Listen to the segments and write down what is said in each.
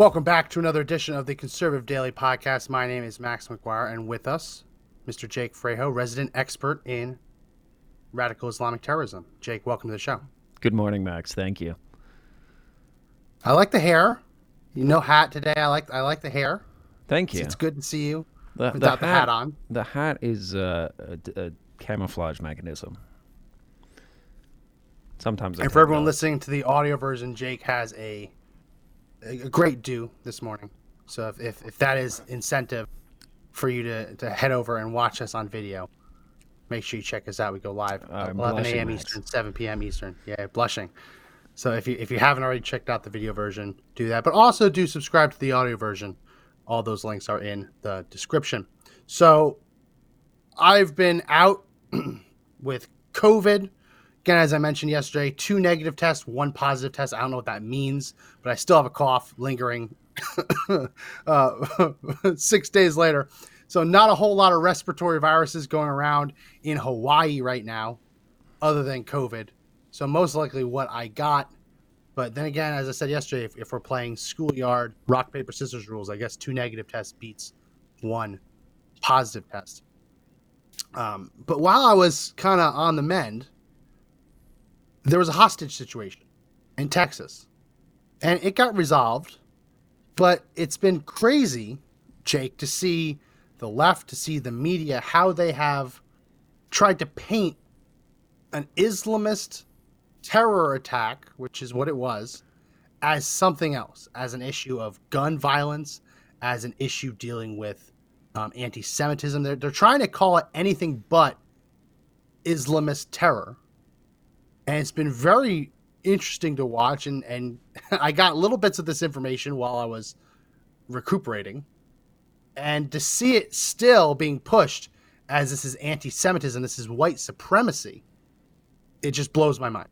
Welcome back to another edition of the Conservative Daily Podcast. My name is Max McGuire, and with us, Mr. Jake Frejo, resident expert in radical Islamic terrorism. Jake, welcome to the show. Good morning, Max. Thank you. I like the hair. You no hat today. I like I like the hair. Thank you. It's good to see you The, without the hat on. The hat is uh, a, a camouflage mechanism. Sometimes. I And for everyone listening to the audio version, Jake has a a great do this morning. So if, if, if that is incentive for you to, to head over and watch us on video, make sure you check us out. We go live I'm 11 a.m. Eastern, 7 p.m. Eastern. Yeah, blushing. So if you if you haven't already checked out the video version, do that. But also do subscribe to the audio version. All those links are in the description. So I've been out with COVID. Again, as I mentioned yesterday, two negative tests, one positive test. I don't know what that means, but I still have a cough lingering uh, six days later. So, not a whole lot of respiratory viruses going around in Hawaii right now, other than COVID. So, most likely what I got. But then again, as I said yesterday, if, if we're playing schoolyard rock, paper, scissors rules, I guess two negative tests beats one positive test. Um, but while I was kind of on the mend, there was a hostage situation in Texas, and it got resolved. But it's been crazy, Jake, to see the left, to see the media, how they have tried to paint an Islamist terror attack, which is what it was, as something else, as an issue of gun violence, as an issue dealing with um, anti-Semitism. They're they're trying to call it anything but Islamist terror, and it's been very interesting to watch. And and I got little bits of this information while I was recuperating, and to see it still being pushed as this is anti-Semitism, this is white supremacy. It just blows my mind.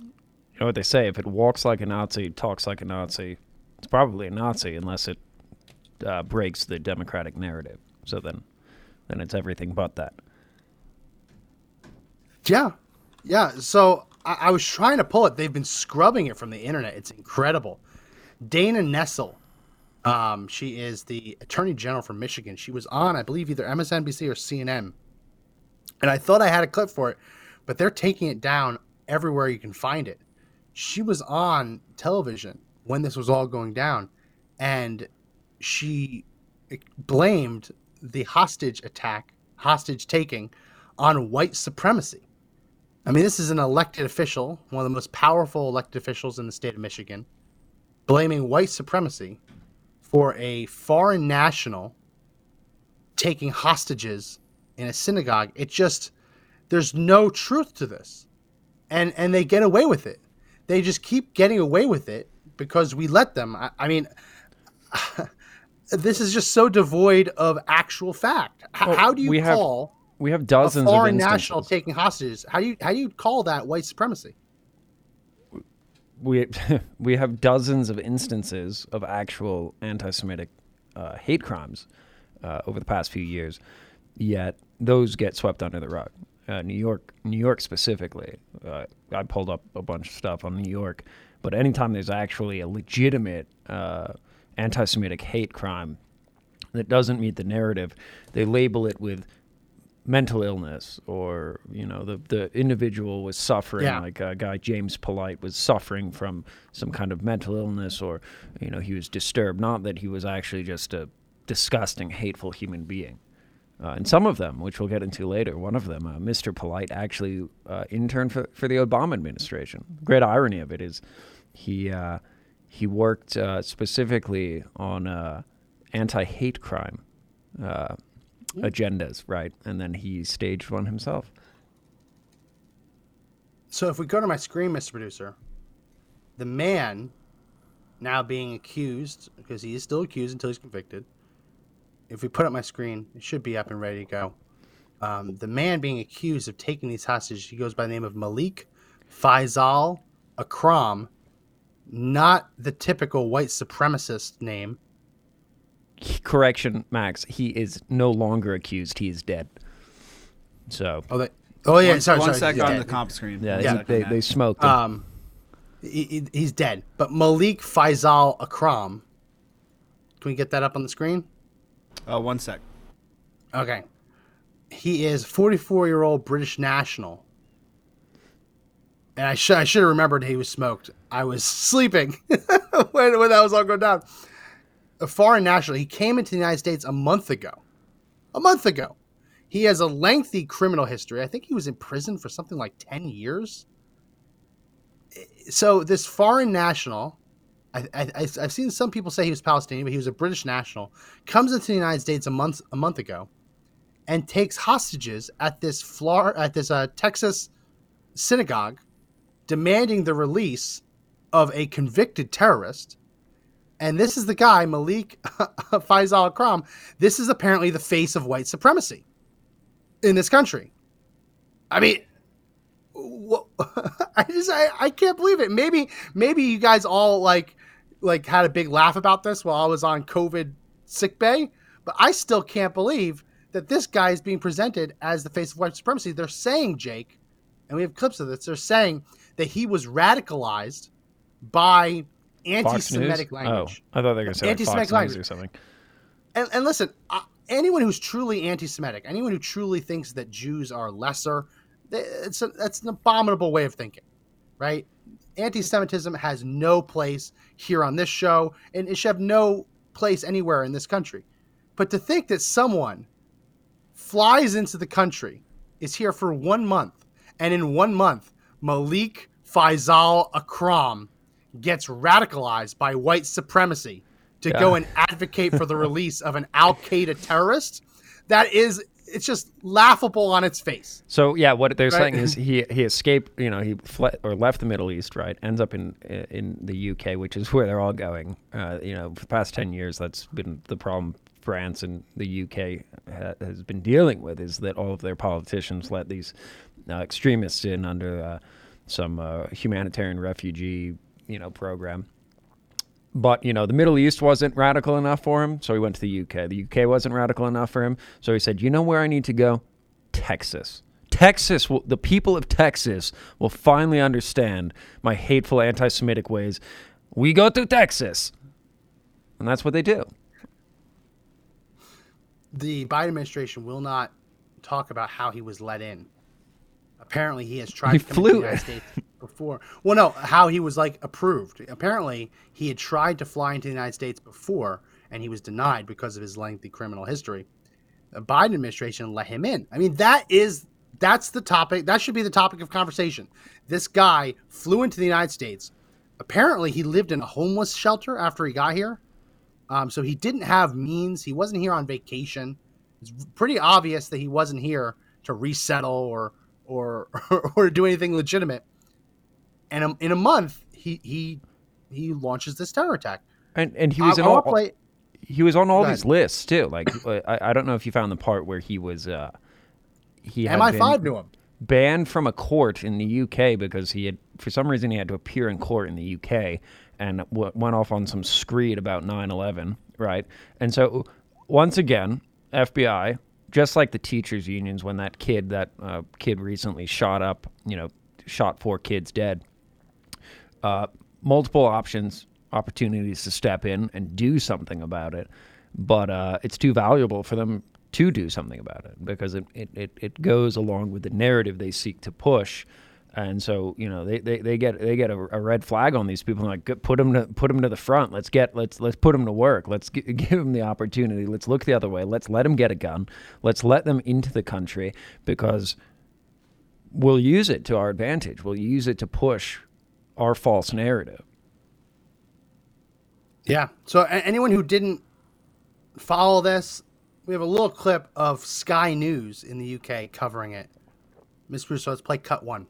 You know what they say? If it walks like a Nazi, talks like a Nazi, it's probably a Nazi unless it uh, breaks the democratic narrative. So then, then it's everything but that. Yeah, yeah. So I, I was trying to pull it. They've been scrubbing it from the internet. It's incredible. Dana Nessel, um, she is the Attorney General from Michigan. She was on, I believe, either MSNBC or CNN, and I thought I had a clip for it, but they're taking it down everywhere you can find it. She was on television when this was all going down, and she blamed the hostage attack, hostage taking, on white supremacy. I mean, this is an elected official, one of the most powerful elected officials in the state of Michigan, blaming white supremacy for a foreign national taking hostages in a synagogue. It just there's no truth to this. And and they get away with it. They just keep getting away with it because we let them. I, I mean this is just so devoid of actual fact. H- Well, how do you we have call We have a dozens of foreign instances. national taking hostages? How do you how do you call that white supremacy? we we have dozens of instances of actual anti-Semitic uh, hate crimes uh, over the past few years, yet those get swept under the rug. Uh, New York, New York specifically, uh, I pulled up a bunch of stuff on New York, but anytime there's actually a legitimate uh, anti-Semitic hate crime that doesn't meet the narrative, they label it with mental illness or you know the the individual was suffering Yeah. like a guy James Polite was suffering from some kind of mental illness or you know he was disturbed not that he was actually just a disgusting hateful human being uh, and some of them which we'll get into later one of them uh, Mr. Polite actually uh, interned for, for the Obama administration great irony of it is he uh, he worked uh, specifically on uh, anti-hate crime agendas, right? And then he staged one himself. So if we go to my screen, Mr. Producer, the man now being accused because he is still accused until he's convicted. If we put up my screen, it should be up and ready to go. Um, the man being accused of taking these hostages, he goes by the name of Malik Faisal Akram, not the typical white supremacist name. Correction, Max. He is no longer accused. He is dead. So Oh, they, oh yeah, one, sorry, one sorry. sec he's on the comp screen. yeah, One he- they, they smoked him. Um, he, he- he's dead. But Malik Faisal Akram, can we get that up on the screen? Uh, one sec. Okay. He is 44 year old British national. And I should I should have remembered he was smoked. I was sleeping when, when that was all going down. A foreign national. He came into the United States a month ago. A month ago. He has a lengthy criminal history. I think he was in prison for something like 10 years. So this foreign national, I, I've seen some people say he was Palestinian, but he was a British national. Comes into the United States a month a month ago, and takes hostages at this Flor- at this uh, Texas synagogue, demanding the release of a convicted terrorist. And this is the guy, Malik Faisal Akram. This is apparently the face of white supremacy in this country. I mean, I just I, I can't believe it. Maybe maybe you guys all like like had a big laugh about this while I was on COVID sick bay, but I still can't believe that this guy is being presented as the face of white supremacy. They're saying, Jake, and we have clips of this. They're saying that he was radicalized by? anti-Semitic language. Oh, I thought they were going to say like Anti-Semitic language. or something. and, and listen, uh, anyone who's truly anti-Semitic, anyone who truly thinks that Jews are lesser, it's a, that's an abominable way of thinking, right? Anti-Semitism has no place here on this show, and it should have no place anywhere in this country. But to think that someone flies into the country, is here for one month, and in one month, Malik Faisal Akram gets radicalized by white supremacy to go and advocate for the release of an Al Qaeda terrorist, that is, it's just laughable on its face. So yeah, what they're Right. saying is he he escaped. You know, he fled or left the Middle East. Right, ends up in in the UK, which is where they're all going. Uh, you know, for the past ten years, that's been the problem. France and the UK ha- has been dealing with is that all of their politicians let these uh, extremists in under uh, some uh, humanitarian refugee you know program. But you know, the Middle East wasn't radical enough for him, so he went to the UK. The UK wasn't radical enough for him, so he said, "You know where I need to go? Texas. Texas will, the people of Texas will finally understand my hateful anti-Semitic ways. We go to Texas." And that's what they do. The Biden administration will not talk about how he was let in. Apparently, he has tried He to come to the United. States before. Well, no, how he was like approved. Apparently, he had tried to fly into the United States before, and he was denied because of his lengthy criminal history. The Biden administration let him in. I mean, that is that's the topic. That should be the topic of conversation. This guy flew into the United States. Apparently, he lived in a homeless shelter after he got here. Um, so he didn't have means. He wasn't here on vacation. It's pretty obvious that he wasn't here to resettle or or or do anything legitimate. And in a month, he he he launches this terror attack. And and he was I, in all, play. he was on all these lists too. Like I, I don't know if you found the part where he was uh he had MI5 been knew him. banned from a court in the UK because he had for some reason he had to appear in court in the UK and w- went off on some screed about 9/11, right? And so once again, FBI just like the teachers unions when that kid that uh, kid recently shot up, you know, shot four kids dead uh, multiple options, opportunities to step in and do something about it, but uh, it's too valuable for them to do something about it because it, it, it, it goes along with the narrative they seek to push. And so you know they, they, they get they get a, a red flag on these people. Like put them to put them to the front. Let's get let's let's put them to work. Let's g- give them the opportunity. Let's look the other way. Let's let them get a gun. Let's let them into the country because we'll use it to our advantage. We'll use it to push our false narrative. Yeah. So anyone who didn't follow this, we have a little clip of Sky News in the UK covering it. Miss Russo, let's play cut one.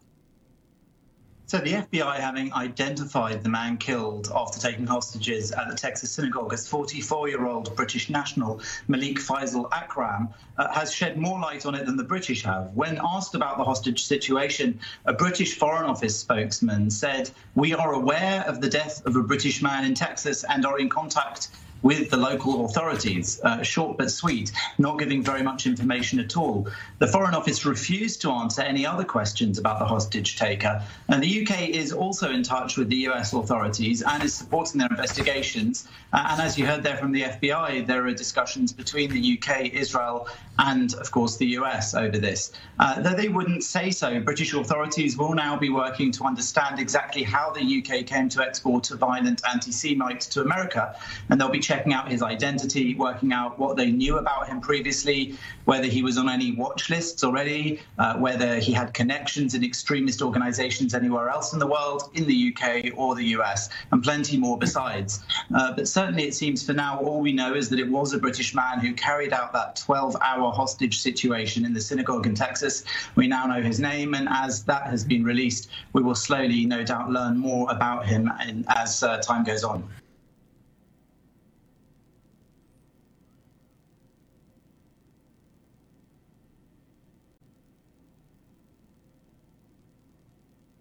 So the FBI, having identified the man killed after taking hostages at the Texas synagogue as 44-year-old British national Malik Faisal Akram, uh, has shed more light on it than the British have. When asked about the hostage situation, a British Foreign Office spokesman said, "We are aware of the death of a British man in Texas and are in contact." With the local authorities. Uh, short but sweet, not giving very much information at all. The Foreign Office refused to answer any other questions about the hostage taker. And the UK is also in touch with the US authorities and is supporting their investigations. Uh, and as you heard there from the FBI, there are discussions between the UK, Israel, and of course the US over this. Uh, though they wouldn't say so, British authorities will now be working to understand exactly how the UK came to export a violent anti Semite to America. And they'll be checking out his identity, working out what they knew about him previously, whether he was on any watch lists already, uh, whether he had connections in extremist organizations anywhere else in the world, in the UK or the US, and plenty more besides. Uh, but certainly it seems for now all we know is that it was a British man who carried out that 12 hour hostage situation in the synagogue in Texas. We now know his name, and as that has been released, we will slowly, no doubt, learn more about him in, as uh, time goes on.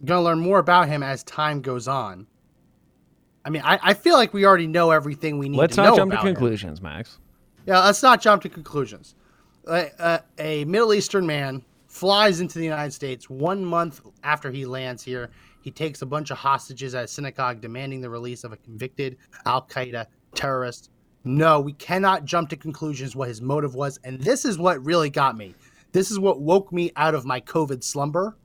Going to learn more about him as time goes on. I mean, I, I feel like we already know everything we need Let's to not know jump to about him. conclusions, Max. Yeah, let's not jump to conclusions. A Middle Eastern man flies into the United States one month after he lands here. He takes a bunch of hostages at a synagogue demanding the release of a convicted Al Qaeda terrorist. No, we cannot jump to conclusions what his motive was. And this is what really got me. This is what woke me out of my COVID slumber.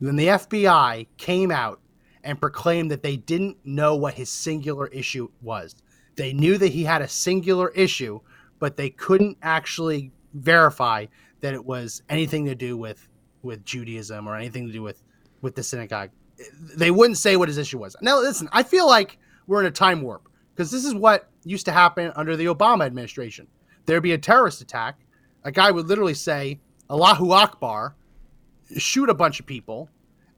Then the FBI came out and proclaimed that they didn't know what his singular issue was. They knew that he had a singular issue, but they couldn't actually verify that it was anything to do with with Judaism or anything to do with with the synagogue. They wouldn't say what his issue was. Now, listen, I feel like we're in a time warp because this is what used to happen under the Obama administration. There'd be a terrorist attack, a guy would literally say Allahu Akbar, shoot a bunch of people,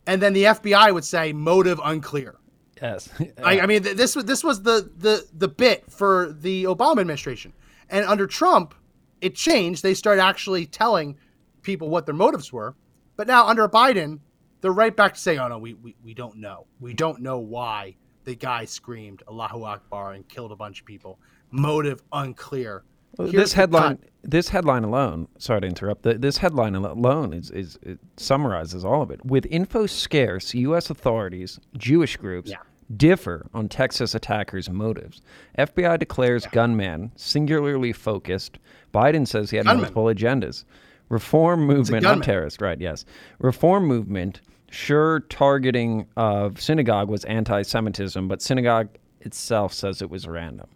and then the FBI would say motive unclear. Yes. I, I mean, th- this was this was the the the bit for the Obama administration, and under Trump, it changed. They started actually telling people what their motives were, but now under Biden, they're right back to saying, "Oh no, we we, we don't know. We don't know why the guy screamed Allahu Akbar and killed a bunch of people. Motive unclear." Well, this headline, cut. this headline alone. Sorry to interrupt. The, this headline alone is, is it summarizes all of it. With info scarce, U.S. authorities, Jewish groups Yeah. differ on Texas attackers' motives. FBI declares gunman singularly focused. Biden says he had Gunman. multiple agendas. Reform movement, not terrorist, right? Yes, reform movement. Sure, targeting of synagogue was anti-Semitism, but synagogue itself says it was random.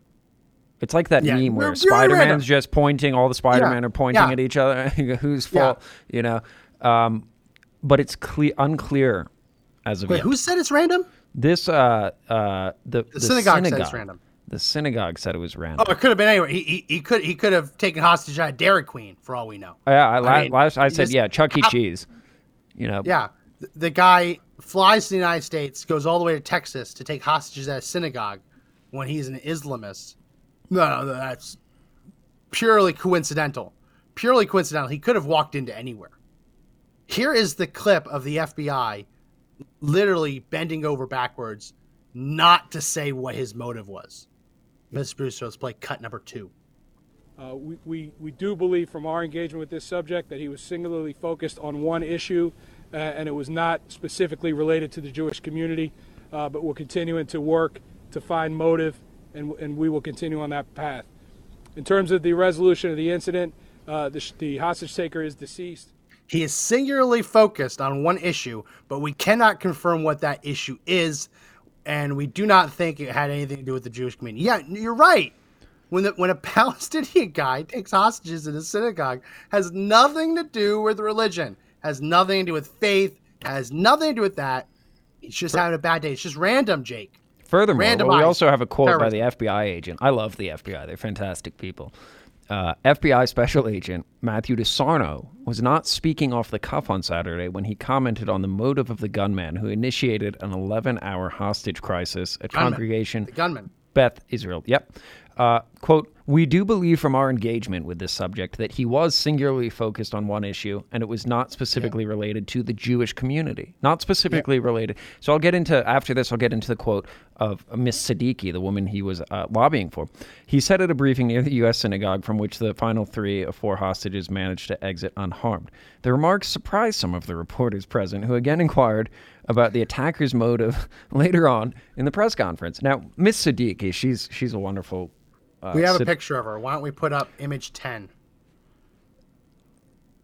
It's like that Yeah, meme where Spider. Man's just pointing, all the Spider Man Yeah, are pointing yeah. at each other. Whose fault? You know, um, but it's clear, unclear as of Wait, yet. who said it's random? this? Uh, uh, the, The, synagogue, said it's random. The synagogue said it was random. Oh, it could have been anywhere. He, he, he could he could have taken hostage at Dairy Queen for all we know. yeah, I, I mean, last I said just- yeah, Chuck E. Cheese. You know, Yeah, the, the guy flies to the United States, goes all the way to Texas to take hostages at a synagogue when he's an Islamist. No, no, that's purely coincidental. Purely coincidental. He could have walked into anywhere. Here is the clip of the FBI literally bending over backwards, not to say what his motive was. Miss Brewster, let's play cut number two. Uh, we, we, we do believe from our engagement with this subject that he was singularly focused on one issue uh, and it was not specifically related to the Jewish community, uh, but we're continuing to work to find motive and, and we will continue on that path. In terms of the resolution of the incident, uh, the, the hostage taker is deceased. He is singularly focused on one issue, but we cannot confirm what that issue is, and we do not think it had anything to do with the Jewish community. Yeah, you're right. When the, when a Palestinian guy takes hostages in a synagogue, has nothing to do with religion, has nothing to do with faith, has nothing to do with that. He's just having a bad day. It's just random, Jake. Furthermore, well, we also have a quote by the FBI agent. I love the FBI; they're fantastic people. uh, FBI Special Agent Matthew DeSarno was not speaking off the cuff on Saturday when he commented on the motive of the gunman who initiated an 11 hour hostage crisis at Gunman. Congregation The gunman. Beth Israel. Yep. Uh, quote, we do believe from our engagement with this subject that he was singularly focused on one issue and it was not specifically related to the Jewish community. Not specifically related. So I'll get into, after this, I'll get into the quote of Miss Siddiqui, the woman he was uh, lobbying for. He said at a briefing near the U.S. synagogue from which the final three of four hostages managed to exit unharmed. The remarks surprised some of the reporters present, who again inquired about the attacker's motive later on in the press conference. Now, Miss Siddiqui, she's she's a wonderful. Uh, We have a picture of her. Why don't we put up image 10?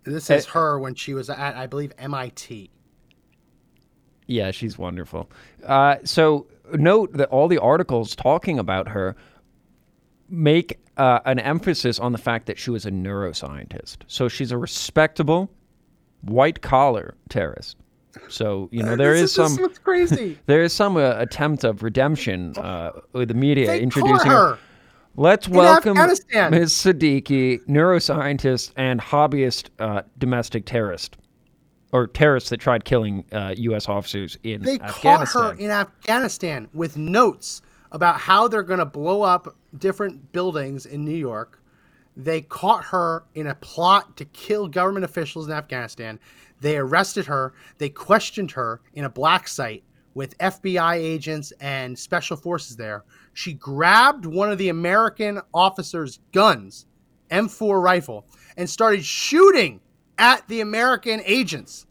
This is Eh. her when she was at, I believe, MIT. Yeah, she's wonderful. Uh, so note that all the articles talking about her make uh, an emphasis on the fact that she was a neuroscientist. So she's a respectable, white collar terrorist. So you know there Uh, This is some This crazy. there is some uh, attempt of redemption uh, with the media They introducing her. her. Let's welcome Afghanistan. Ms. Siddiqui, neuroscientist and hobbyist uh, domestic terrorist, or terrorist that tried killing uh, U.S. officers in They caught her in Afghanistan with notes about how they're going to blow up different buildings in New York. They caught her in a plot to kill government officials in Afghanistan. They arrested her. They questioned her in a black site with FBI agents and special forces there. She grabbed one of the American officers' guns, M4 rifle, and started shooting at the American agents,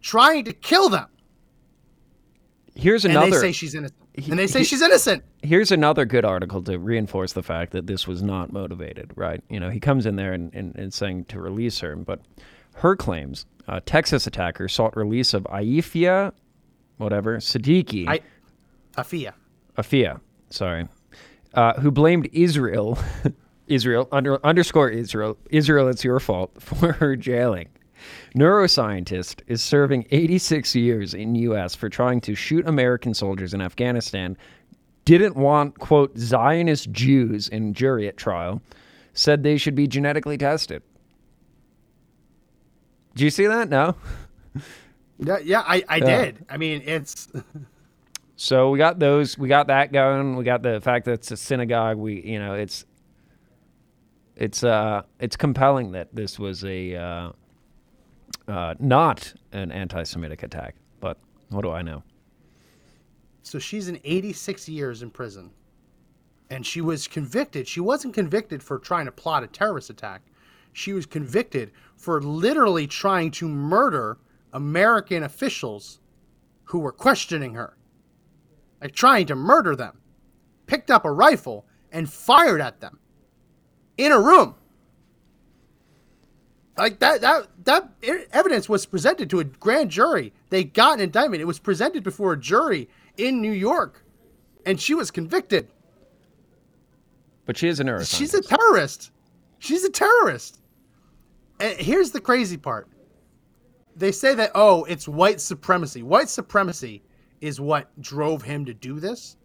trying to kill them Here's and another. they say she's innocent. And they say he- she's innocent. here's another good article to reinforce the fact that this was not motivated, right? You know, he comes in there and, and, and saying to release her, but her claims, uh, Texas attacker sought release of Aifia, whatever, Siddiqui, I, Afia. Afia, sorry, uh, who blamed Israel, Israel, under, underscore Israel, Israel, it's your fault, for her jailing. Neuroscientist is serving 86 years in U.S. for trying to shoot American soldiers in Afghanistan. Didn't want, quote, Zionist Jews in jury at trial. Said they should be genetically tested. Do you see that? No? Yeah, yeah, I, I did. I mean, it's So we got those. We got that going. We got the fact that it's a synagogue. We, you know, it's it's uh it's compelling that this was a uh, uh, not an anti-Semitic attack. But what do I know? so she's in 86 years in prison, and she was convicted. She wasn't convicted for trying to plot a terrorist attack. She was convicted for literally trying to murder American officials who were questioning her, like trying to murder them. Picked up a rifle and fired at them. In a room. like that that that evidence was presented to a grand jury. They got an indictment. It was presented before a jury in new york. And she was convicted. But she is a neuroscientist. she's a terrorist. She's a terrorist. And here's the crazy part. They say that oh it's white supremacy. White supremacy is what drove him to do this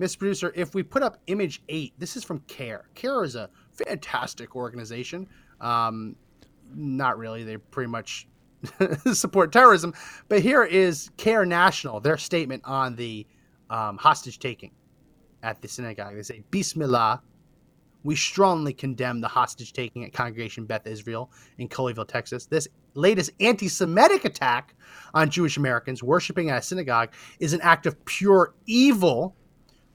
Mr. Producer, if we put up image eight, this is from CAIR. CAIR is a fantastic organization. Um, not really, they pretty much support terrorism. But here is CAIR National, their statement on the um, hostage taking at the synagogue. They say, Bismillah, we strongly condemn the hostage taking at Congregation Beth Israel in Colleyville, Texas. This latest anti Semitic attack on Jewish Americans worshiping at a synagogue is an act of pure evil.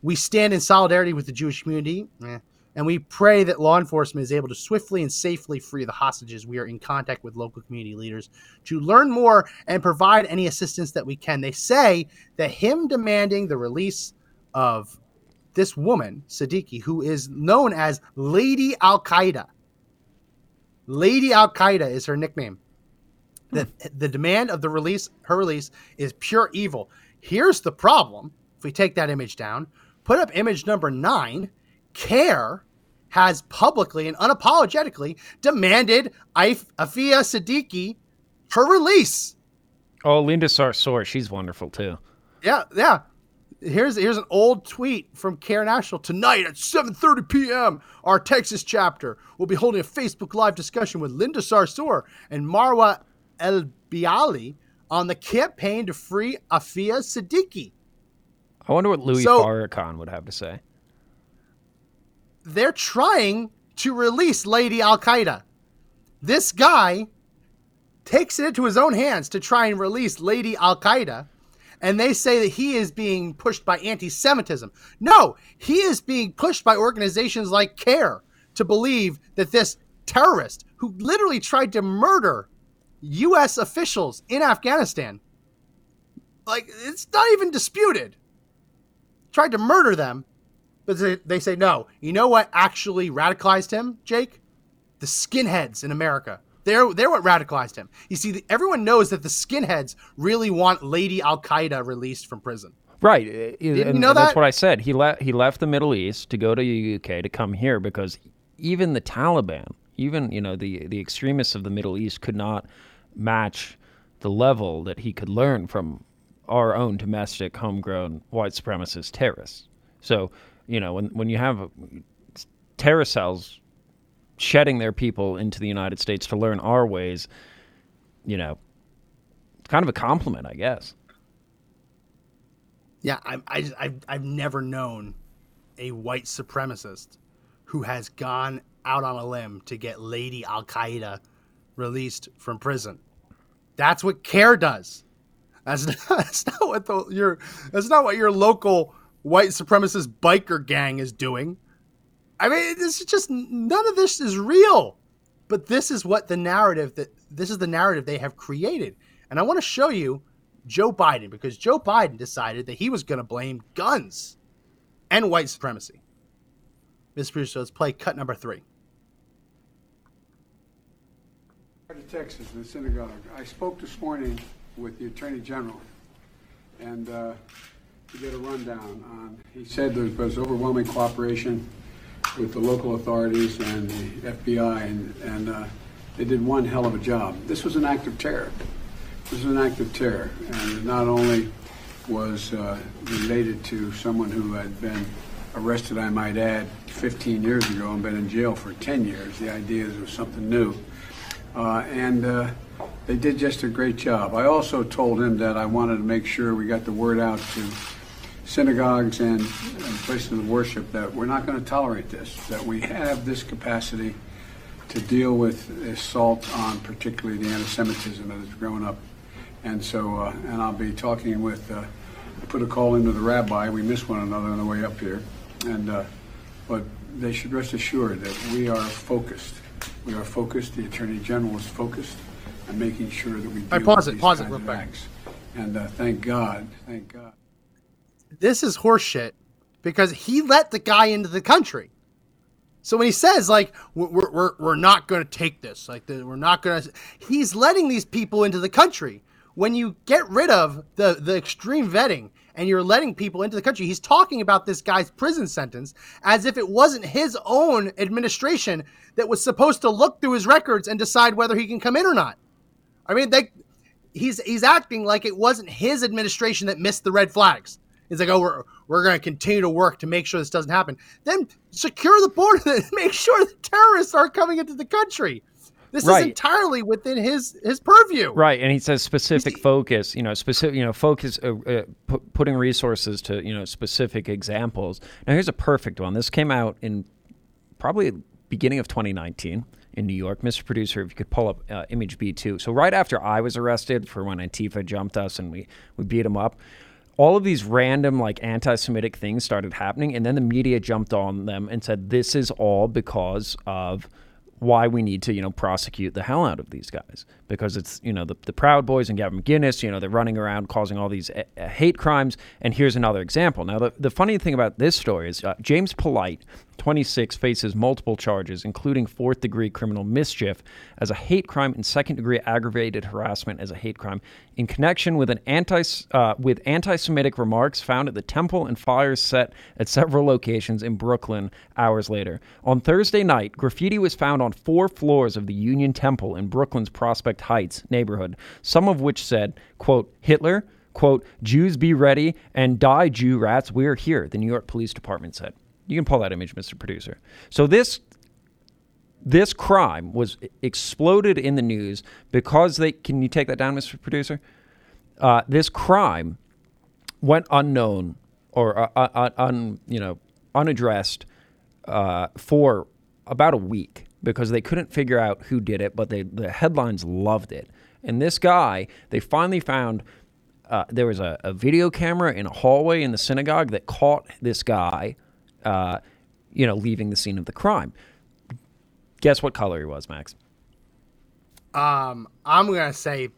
We stand in solidarity with the Jewish community, eh, and we pray that law enforcement is able to swiftly and safely free the hostages. We are in contact with local community leaders to learn more and provide any assistance that we can. They say that him demanding the release of this woman, Siddiqui, who is known as Lady Al Qaeda. Lady Al Qaeda is her nickname. The, hmm. the demand of the release, her release, is pure evil. Here's the problem. If we take that image down, put up image number nine, CAIR has publicly and unapologetically demanded If- Afia Siddiqui her release. oh, Linda Sarsour, she's wonderful too. Yeah, yeah. Here's here's an old tweet from CAIR National tonight at 7:30 p.m. Our Texas chapter will be holding a Facebook Live discussion with Linda Sarsour and Marwa El Biali on the campaign to free Afia Siddiqui. I wonder what Louis So- Farrakhan would have to say. They're trying to release Lady Al Qaeda. This guy takes it into his own hands to try and release Lady Al Qaeda, and they say that he is being pushed by anti Semitism. No, he is being pushed by organizations like CAIR to believe that this terrorist who literally tried to murder U.S. officials in Afghanistan, like, it's not even disputed, tried to murder them. But they, they say no. You know what actually radicalized him, Jake? The skinheads in America. They're they're what radicalized him. You see, the, everyone knows that the skinheads really want Lady Al Qaeda released from prison. Right. uh, you know and That's what I said. He left. He left the Middle East to go to the UK to come here because even the Taliban, even you know the the extremists of the Middle East, could not match the level that he could learn from our own domestic, homegrown white supremacist terrorists. So you know when when you have uh, terror cells shedding their people into the United States to learn our ways, you know, kind of a compliment, I guess. Yeah, I, I, I've, I've never known a white supremacist who has gone out on a limb to get Lady Al Qaeda released from prison. That's what CAIR does. That's not, that's not what the, your that's not what your local white supremacist biker gang is doing. I mean, this is just none of this is real. But this is what the narrative that this is the narrative they have created. And I want to show you Joe Biden because Joe Biden decided that he was going to blame guns and white supremacy. Mr. Producer, let's play cut number three. Texas, the synagogue. I spoke this morning with the Attorney General, and uh, to get a rundown on. He said there was overwhelming cooperation with the local authorities and the FBI, and, and uh, they did one hell of a job. This was an act of terror. This was an act of terror, and not only was uh, related to someone who had been arrested, I might add, 15 years ago and been in jail for 10 years. The idea is it was something new. Uh, and uh, they did just a great job. I also told him that I wanted to make sure we got the word out to synagogues and, places of worship that we're not going to tolerate this, that we have this capacity to deal with assault on particularly the anti-Semitism that has grown up. And so, uh, and I'll be talking with, uh, I put a call into the rabbi. We missed one another on the way up here. And, uh, but they should rest assured that we are focused. We are focused. The Attorney General is focused on making sure that we deal right, pause with it, these pause it kinds real of quick. acts. And uh, thank God, thank God. This is horseshit because he let the guy into the country. So when he says like we're we're, we're not going to take this, like we're not going to, he's letting these people into the country. When you get rid of the the extreme vetting and you're letting people into the country, he's talking about this guy's prison sentence as if it wasn't his own administration that was supposed to look through his records and decide whether he can come in or not. I mean, they he's he's acting like it wasn't his administration that missed the red flags. It's like, oh, we're we're going to continue to work to make sure this doesn't happen. Then secure the border and make sure the terrorists aren't coming into the country. This Right. is entirely within his his purview. Right, and he says specific focus. You know, specific. You know, focus. Uh, uh, pu- putting resources to you know specific examples. Now, here's a perfect one. This came out in probably beginning of 2019 in New York. Mr. Producer, if you could pull up uh, image B2. So right after I was arrested for when Antifa jumped us and we we beat him up. All of these random like anti-Semitic things started happening, and then the media jumped on them and said this is all because of why we need to, you know, prosecute the hell out of these guys because it's, you know, the, the Proud Boys and Gavin McInnes, you know, they're running around causing all these uh, uh, hate crimes. And here's another example. Now, the, the funny thing about this story is uh, James Polite, 26, faces multiple charges, including fourth degree criminal mischief as a hate crime and second degree aggravated harassment as a hate crime in connection with an anti uh, with anti-Semitic remarks found at the temple and fires set at several locations in Brooklyn hours later. On Thursday night, graffiti was found on four floors of the Union Temple in Brooklyn's Prospect Heights neighborhood, some of which said, quote, Hitler, quote, Jews be ready and die, Jew rats. We're here, the New York Police Department said. You can pull that image, Mr. Producer. So this this crime was exploded in the news because they can you take that down, Mr. Producer? Uh, this crime went unknown or uh, uh, un, you know unaddressed uh, for about a week because they couldn't figure out who did it, but they the headlines loved it. And this guy, they finally found. Uh, there was a, a, video camera in a hallway in the synagogue that caught this guy, uh, you know, leaving the scene of the crime. Guess what color he was, Max? Um, I'm gonna say,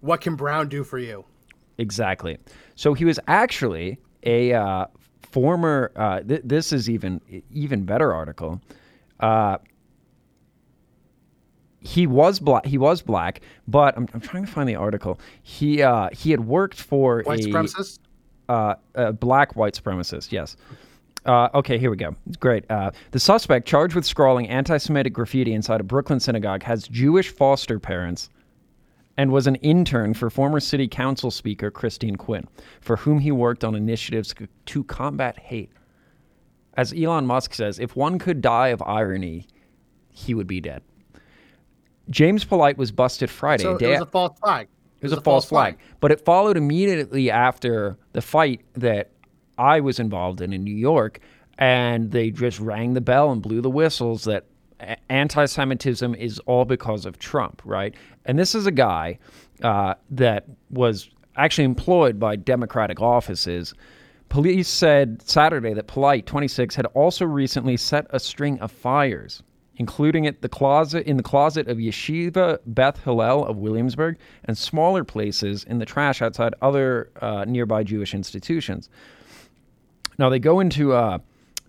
what can Brown do for you? Exactly. So he was actually a uh, former. Uh, th- this is even even better article. Uh, he was black. He was black, but I'm, I'm trying to find the article. He uh, he had worked for white a, supremacist. Uh, a black white supremacist. Yes. Uh, okay, here we go. Great. Uh, the suspect charged with scrawling anti Semitic graffiti inside a Brooklyn synagogue has Jewish foster parents and was an intern for former city council speaker Christine Quinn, for whom he worked on initiatives to combat hate. As Elon Musk says, if one could die of irony, he would be dead. James Polite was busted Friday. So it was a false flag. It was, it was a, false, false flag. flag. But it followed immediately after the fight that I was involved in in New York, and they just rang the bell and blew the whistles that anti Semitism is all because of Trump, right? And this is a guy uh, that was actually employed by Democratic offices. Police said Saturday that Polite, 26, had also recently set a string of fires, including at the closet in the closet of Yeshiva Beth Hillel of Williamsburg and smaller places in the trash outside other uh, nearby Jewish institutions. Now they go into uh,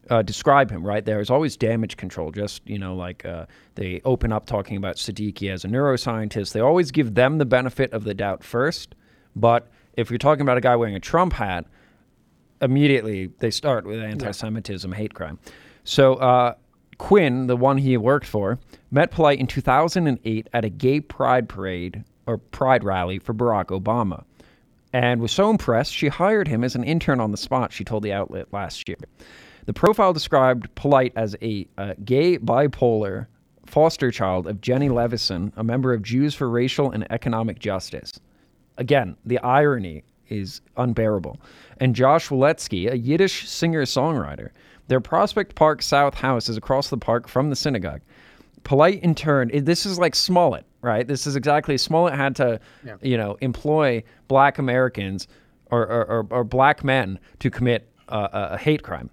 uh, describe him right there is always damage control. Just you know, like uh, they open up talking about Siddiqui as a neuroscientist. They always give them the benefit of the doubt first. But if you're talking about a guy wearing a Trump hat, immediately they start with anti-Semitism, hate crime. So uh, Quinn, the one he worked for, met Polite in 2008 at a gay pride parade or pride rally for Barack Obama and was so impressed she hired him as an intern on the spot, she told the outlet last year. The profile described Polite as a, gay bipolar foster child of Jenny Levison, a member of Jews for Racial and Economic Justice. Again, the irony is unbearable. And Josh Waletzky, a Yiddish singer songwriter. Their Prospect Park South house is across the park from the synagogue. Polite in turn, this is like Smollett, right? This is exactly Smollett had to, yeah. you know, employ black Americans or, or, or, black men to commit uh, a hate crime.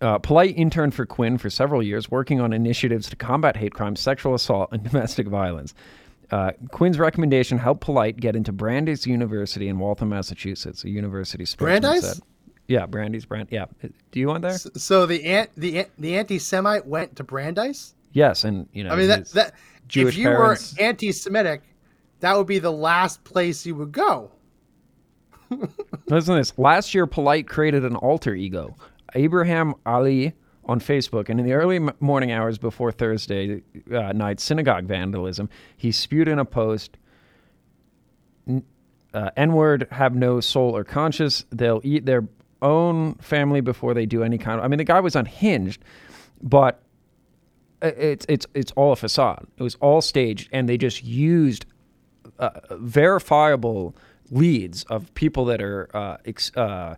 Uh, Polite interned for Quinn for several years, working on initiatives to combat hate crimes, sexual assault, and domestic violence. Uh, Quinn's recommendation helped Polite get into Brandeis University in Waltham, Massachusetts, a university Brandeis? Said. Yeah, Brandeis, Brand. Yeah. Do you want there? So the ant, the the anti-Semite went to Brandeis. Yes, and you know. I mean that that Jewish if you parents. were anti-Semitic, that would be the last place you would go. Listen to this. Last year, Polite created an alter ego, Abraham Ali, on Facebook, and in the early morning hours before Thursday uh, night synagogue vandalism, he spewed in a post. Uh, N word have no soul or conscience. They'll eat their own family before they do any kind of. I mean, the guy was unhinged, but it's it's it's all a facade. It was all staged, and they just used uh, verifiable leads of people that are uh, ex, uh,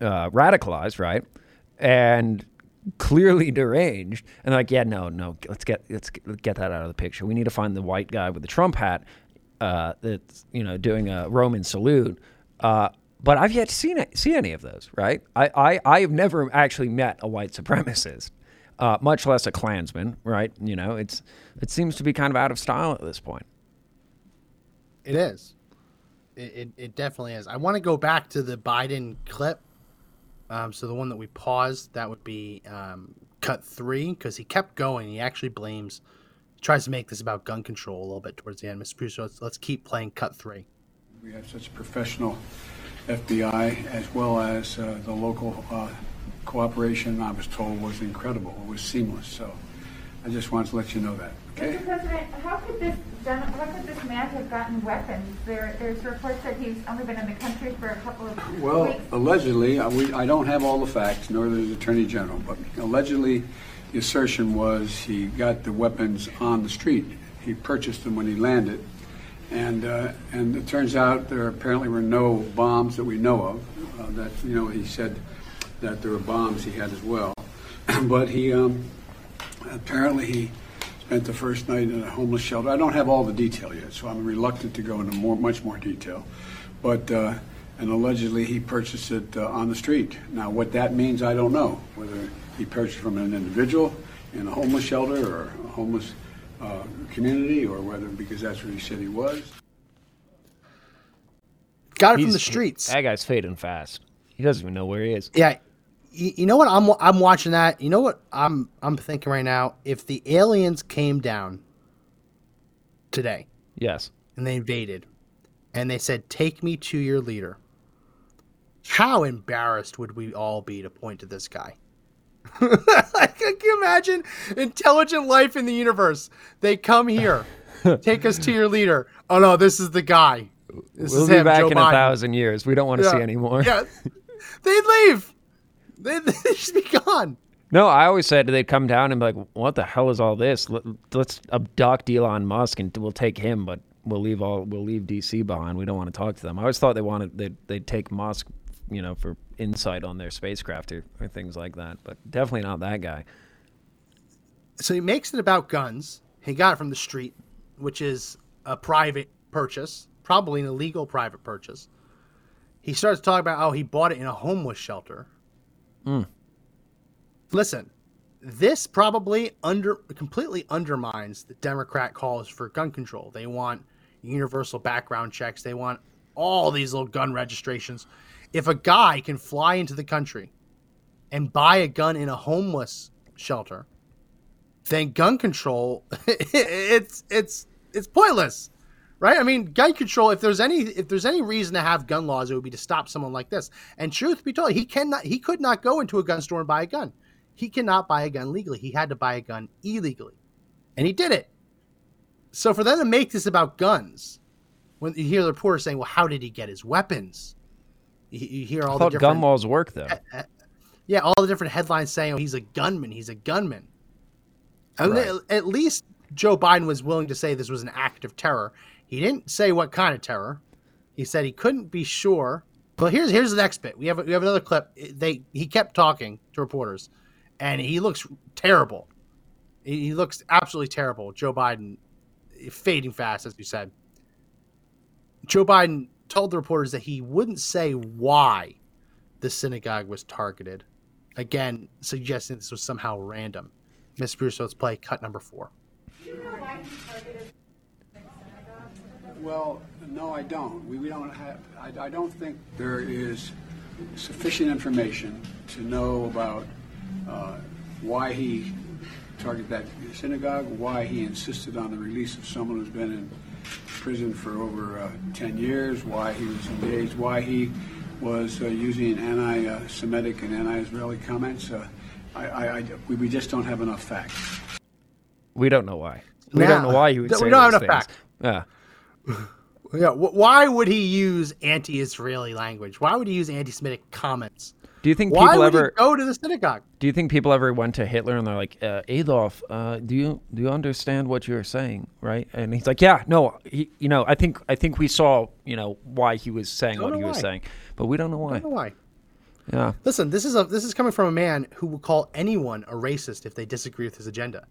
uh, radicalized, right, and clearly deranged, and like, yeah, no, no, let's get let's get that out of the picture. We need to find the white guy with the Trump hat uh, that's you know doing a Roman salute. Uh, but I've yet to see, see any of those, right? I, I, I have never actually met a white supremacist uh, much less a Klansman, right? You know, it's it seems to be kind of out of style at this point. It is. It, it, it definitely is. I want to go back to the Biden clip. Um, so the one that we paused, that would be um, cut three, because he kept going. He actually blames, tries to make this about gun control a little bit towards the end. Mr. Bruce, let's, let's keep playing cut three. We have such professional FBI as well as uh, the local uh, cooperation, I was told, was incredible. It was seamless. So I just wanted to let you know that. Okay. Mr. President, how could this how could this man have gotten weapons? There, there's reports that he's only been in the country for a couple of Well, weeks. allegedly, I, we, I don't have all the facts, nor does the Attorney General, but allegedly, the assertion was he got the weapons on the street. He purchased them when he landed, and uh, and it turns out there apparently were no bombs that we know of. Uh, that you know, he said that there were bombs he had as well, but he um, apparently he spent the first night in a homeless shelter. I don't have all the detail yet, so I'm reluctant to go into more, much more detail. But uh, and allegedly he purchased it uh, on the street. Now, what that means, I don't know. Whether he purchased from an individual in a homeless shelter or a homeless uh, community, or whether because that's where he said he was. Got it from the streets. That guy's fading fast. He doesn't even know where he is. Yeah. You, you know what? I'm I'm watching that. You know what I'm I'm thinking right now. If the aliens came down today Yes. and they invaded, and they said, "Take me to your leader," how embarrassed would we all be to point to this guy? Like, Can you imagine intelligent life in the universe? They come here, take us to your leader. Oh no, this is the guy. This we'll be him, back Joe in Biden. a thousand years. We don't want to see Yeah. anymore. Yeah, they'd leave. They'd, they'd just be gone. No, I always said they'd come down and be like, "What the hell is all this? Let, let's abduct Elon Musk and we'll take him, but we'll leave all we'll leave DC behind. We don't want to talk to them." I always thought they wanted they'd, they'd take Musk, you know, for insight on their spacecraft or, or things like that. But definitely not that guy. so he makes it about guns. He got it from the street, which is a private purchase, probably an illegal private purchase. He starts talking about how he bought it in a homeless shelter. Mm. Listen, this probably under completely undermines the Democrat calls for gun control. They want universal background checks. They want all these little gun registrations. If a guy can fly into the country and buy a gun in a homeless shelter, then gun control it's it's it's pointless right i mean gun control if there's any if there's any reason to have gun laws it would be to stop someone like this and truth be told he cannot he could not go into a gun store and buy a gun he cannot buy a gun legally he had to buy a gun illegally and he did it so for them to make this about guns when you hear the reporter saying well how did he get his weapons you, you hear all I the different gun laws work though. Eh, eh, yeah, all the different headlines saying, "Oh, he's a gunman. He's a gunman." Right. at least Joe Biden was willing to say this was an act of terror. He didn't say what kind of terror. He said he couldn't be sure. Well, here's here's the next bit. We have we have another clip. They he kept talking to reporters, and he looks terrible. He, he looks absolutely terrible. Joe Biden, fading fast, as you said. Joe Biden told the reporters that he wouldn't say why the synagogue was targeted. Again, suggesting this was somehow random. Miss Bruce, let's play cut number four. Well, no, I don't. We, we don't have, I, I don't think there is sufficient information to know about uh, why he targeted that synagogue, why he insisted on the release of someone who's been in prison for over uh, 10 years, why he was engaged, why he was uh, using anti-Semitic and anti-Israeli comments. Uh, I, I, I, we, we just don't have enough facts. We don't know why. We Now- don't know why he would we say don't have enough things. Yeah. Yeah, wh- why would he use anti-Israeli language? Why would he use anti-Semitic comments? Do you think Why people would ever he go to the synagogue? Do you think people ever went to Hitler and they're like, uh, Adolf, uh, do you do you understand what you're saying, right? And he's like, Yeah, no, he, you know, I think I think we saw, you know, why he was saying Don't what he was saying, but we don't know why. don't know why. Yeah, Listen, this is a this is coming from a man who will call anyone a racist if they disagree with his agenda.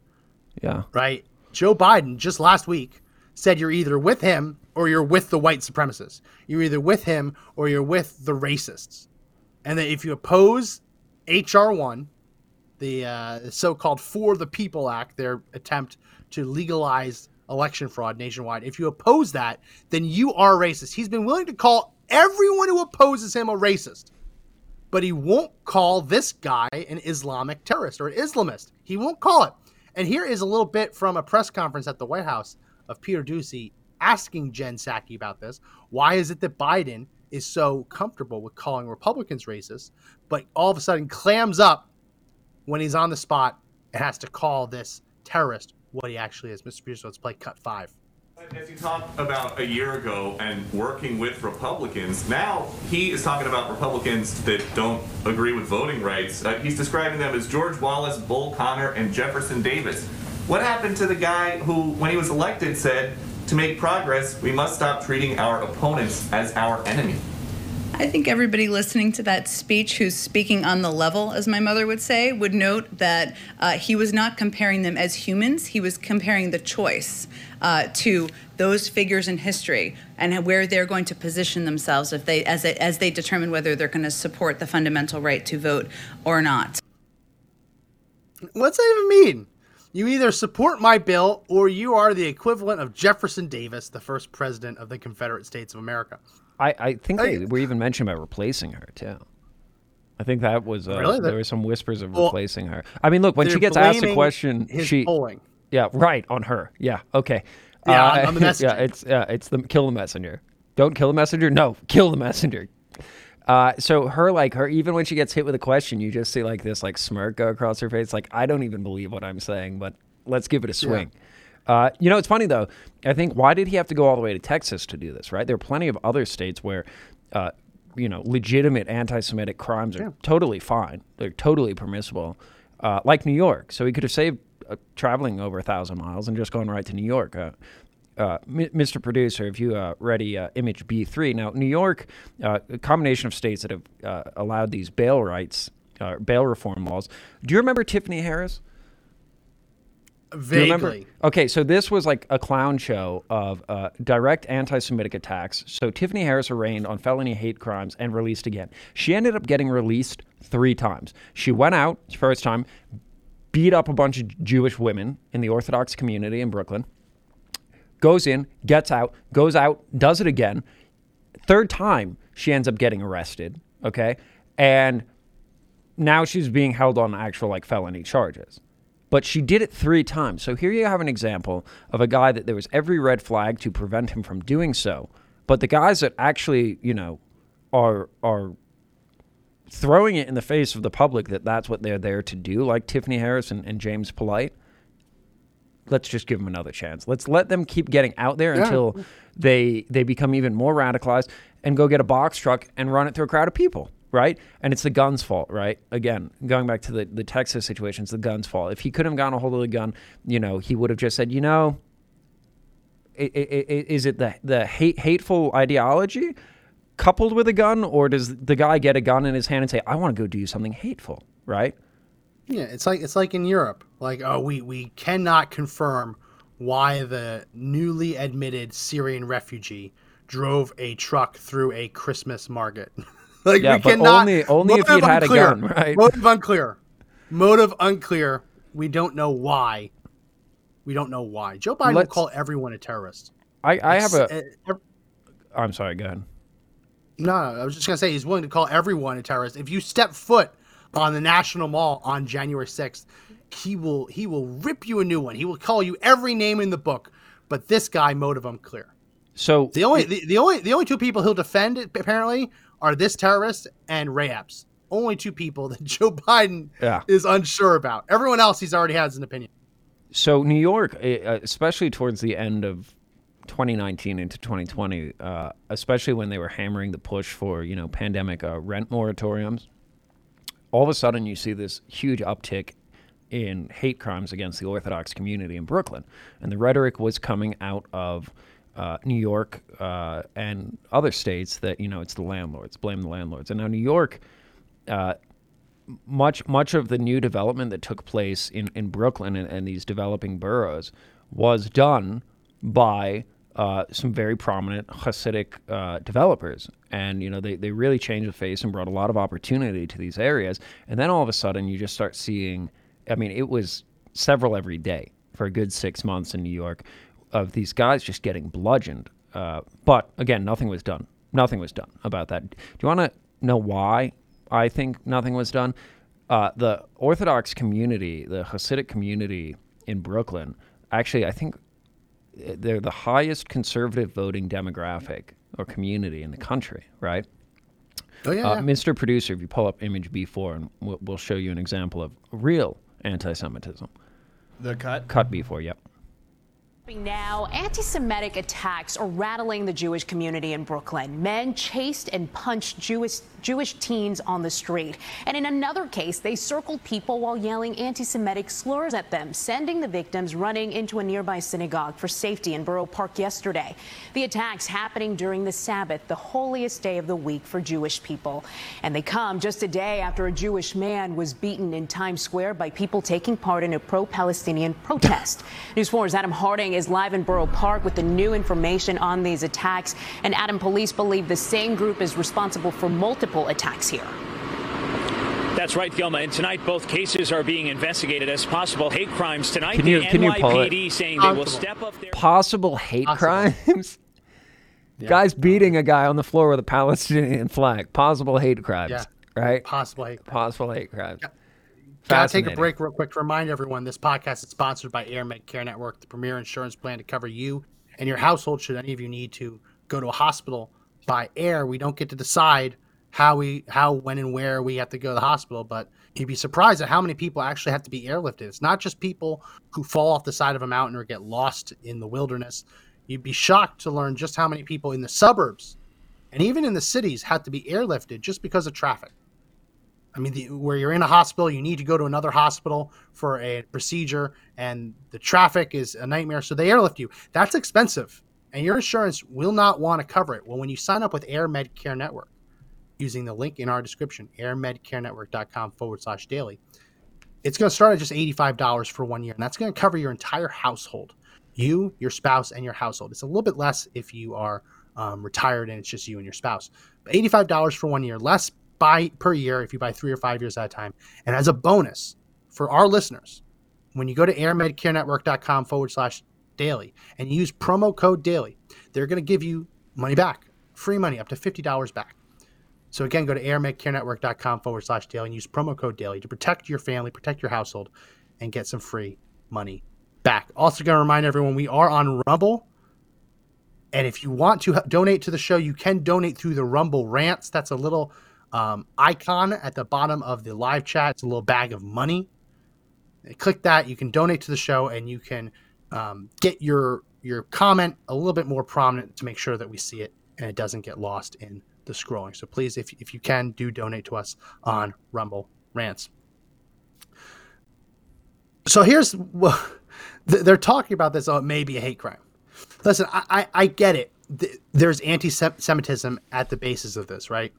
yeah, right? Joe Biden just last week said you're either with him or you're with the white supremacists. You're either with him or you're with the racists. And that if you oppose HR one, the uh, so-called For the People Act, their attempt to legalize election fraud nationwide, if you oppose that, then you are racist. He's been willing to call everyone who opposes him a racist but he won't call this guy an Islamic terrorist or an Islamist. He won't call it. And here is a little bit from a press conference at the White House of Peter Doocy asking Jen Psaki about this. Why is it that Biden is so comfortable with calling Republicans racist, but all of a sudden clams up when he's on the spot and has to call this terrorist what he actually is. Mr. Producer, let's play cut five. As he talked about a year ago and working with Republicans, now he is talking about Republicans that don't agree with voting rights. Uh, he's describing them as George Wallace, Bull Connor, and Jefferson Davis. What happened to the guy who, when he was elected, said, to make progress, we must stop treating our opponents as our enemy? I think everybody listening to that speech who's speaking on the level, as my mother would say, would note that uh, he was not comparing them as humans. He was comparing the choice uh, to those figures in history and where they're going to position themselves if they, as, they, as they determine whether they're going to support the fundamental right to vote or not. What's that even mean? You either support my bill or you are the equivalent of Jefferson Davis, the first president of the Confederate States of America. I, I think they were even mentioned about replacing her too. I think that was uh, Really? there were some whispers of Well, replacing her. I mean, look when she gets asked a question, his she polling. yeah right on her yeah okay Yeah, Uh, on- on the yeah messenger. it's yeah it's the kill the messenger don't kill the messenger no kill the messenger. Uh, so her like her even when she gets hit with a question, you just see like this like smirk go across her face. Like I don't even believe what I'm saying, but let's give it a swing. Uh, you know, it's funny though. I think why did he have to go all the way to Texas to do this? Right? There are plenty of other states where, uh, you know, legitimate anti-Semitic crimes are totally fine. They're totally permissible, uh, like New York. So he could have saved uh, traveling over a thousand miles and just going right to New York. Uh, Mr. Producer, if you uh, ready uh, image B3. Now, New York, uh, a combination of states that have uh, allowed these bail rights, uh, bail reform laws. Do you remember Tiffany Harris? Vaguely. Okay, so this was like a clown show of uh, direct anti-Semitic attacks. So Tiffany Harris arraigned on felony hate crimes and released again. She ended up getting released three times. She went out first time, beat up a bunch of Jewish women in the Orthodox community in Brooklyn. Goes in, gets out, goes out, does it again. Third time, she ends up getting arrested. Okay, and now she's being held on actual like felony charges but she did it three times. So here you have an example of a guy that there was every red flag to prevent him from doing so. But the guys that actually, you know, are are throwing it in the face of the public that that's what they're there to do, like Tiffany Harris and, and James Polite. Let's just give them another chance. Let's let them keep getting out there Yeah. until they they become even more radicalized and go get a box truck and run it through a crowd of people right? And it's the gun's fault, right? Again, going back to the, the Texas situation, it's the gun's fault. If he couldn't have gotten a hold of the gun, you know, he would have just said, you know, is it the the hate hateful ideology coupled with a gun, or does the guy get a gun in his hand and say, I want to go do something hateful, right? Yeah, it's like it's like in Europe. Like, oh, we we cannot confirm why the newly admitted Syrian refugee drove a truck through a Christmas market. like, Yeah, we but cannot. only- only if he'd had a unclear. gun, right? Motive unclear. Motive unclear. We don't know why. We don't know why. Joe Biden will Let's- call everyone a terrorist. I, I have a. Uh, I'm sorry. Go ahead. No, I was just gonna say he's willing to call everyone a terrorist. If you step foot on the National Mall on January sixth, he will he will rip you a new one. He will call you every name in the book. But this guy, motive unclear. So The only the, the only the only two people he'll defend apparently are this terrorist and Ray Epps. Only two people that Joe Biden Yeah. is unsure about. Everyone else he's already has an opinion. So New York, eh, uh, especially towards the end of 2019 into 2020, uh, especially when they were hammering the push for you know pandemic uh, rent moratoriums, all of a sudden you see this huge uptick in hate crimes against the Orthodox community in Brooklyn, and the rhetoric was coming out of uh, New York uh, and other states that you know it's the landlords, blame the landlords, and now New York. Uh, much much of the new development that took place in, in Brooklyn and, and these developing boroughs was done by uh, some very prominent Hasidic uh, developers. And, you know, they, they really changed the face and brought a lot of opportunity to these areas. And then all of a sudden you just start seeing, I mean, it was several every day for a good six months in New York of these guys just getting bludgeoned. Uh, but again, nothing was done. Nothing was done about that. Do you want to know why I think nothing was done? Uh, the Orthodox community, the Hasidic community in Brooklyn, actually, I think they're the highest conservative voting demographic or community in the country, right? Oh yeah, Uh, yeah. Mr. Producer, if you pull up image B4, and we'll, we'll show you an example of real anti Semitism. The cut? Cut before, yep. Now, anti Semitic attacks are rattling the Jewish community in Brooklyn. Men chased and punched Jewish, Jewish teens on the street. And in another case, they circled people while yelling anti Semitic slurs at them, sending the victims running into a nearby synagogue for safety in Borough Park yesterday. The attacks happening during the Sabbath, the holiest day of the week for Jewish people. And they come just a day after a Jewish man was beaten in Times Square by people taking part in a pro Palestinian protest. News 4's Adam Harding is live in Borough Park with the new information on these attacks. And Adam, police believe the same group is responsible for multiple attacks here. That's right, Gilma. And tonight, both cases are being investigated as possible hate crimes. Tonight, Can you- the can you pull it? NYPD saying they will step up their. Possible hate crimes. Guys beating a guy on the floor with a Palestinian flag. Possible hate crimes. Yeah. Right. Possible hate. Possible hate crimes. Gotta take a break real quick to remind everyone this podcast is sponsored by Air Med Care Network, the premier insurance plan to cover you and your household should any of you need to go to a hospital by air. We don't get to decide how we how when and where we have to go to the hospital, but you'd be surprised at how many people actually have to be airlifted. It's not just people who fall off the side of a mountain or get lost in the wilderness. You'd be shocked to learn just how many people in the suburbs and even in the cities had to be airlifted just because of traffic. I mean, the, where you're in a hospital, you need to go to another hospital for a procedure, and the traffic is a nightmare. So they airlift you. That's expensive, and your insurance will not want to cover it. Well, when you sign up with Air medcare Network, using the link in our description, airmedcarenetwork.com forward slash daily, it's going to start at just $85 for one year, and that's going to cover your entire household you, your spouse, and your household. It's a little bit less if you are um, retired and it's just you and your spouse. But $85 for one year, less buy per year if you buy three or five years at a time. And as a bonus for our listeners, when you go to airmedcarenetwork.com forward slash daily and use promo code daily, they're going to give you money back, free money, up to $50 back. So again, go to airmedcarenetwork.com forward slash daily and use promo code daily to protect your family, protect your household, and get some free money back. Also, going to remind everyone we are on Rumble. And if you want to donate to the show, you can donate through the Rumble Rants. That's a little um, icon at the bottom of the live chat. It's a little bag of money. Click that. You can donate to the show, and you can um, get your your comment a little bit more prominent to make sure that we see it and it doesn't get lost in the scrolling. So please, if if you can, do donate to us on Rumble Rants. So here's well, they're talking about this. Oh, it may be a hate crime. Listen, I, I, I get it. There's anti-Semitism at the basis of this, right?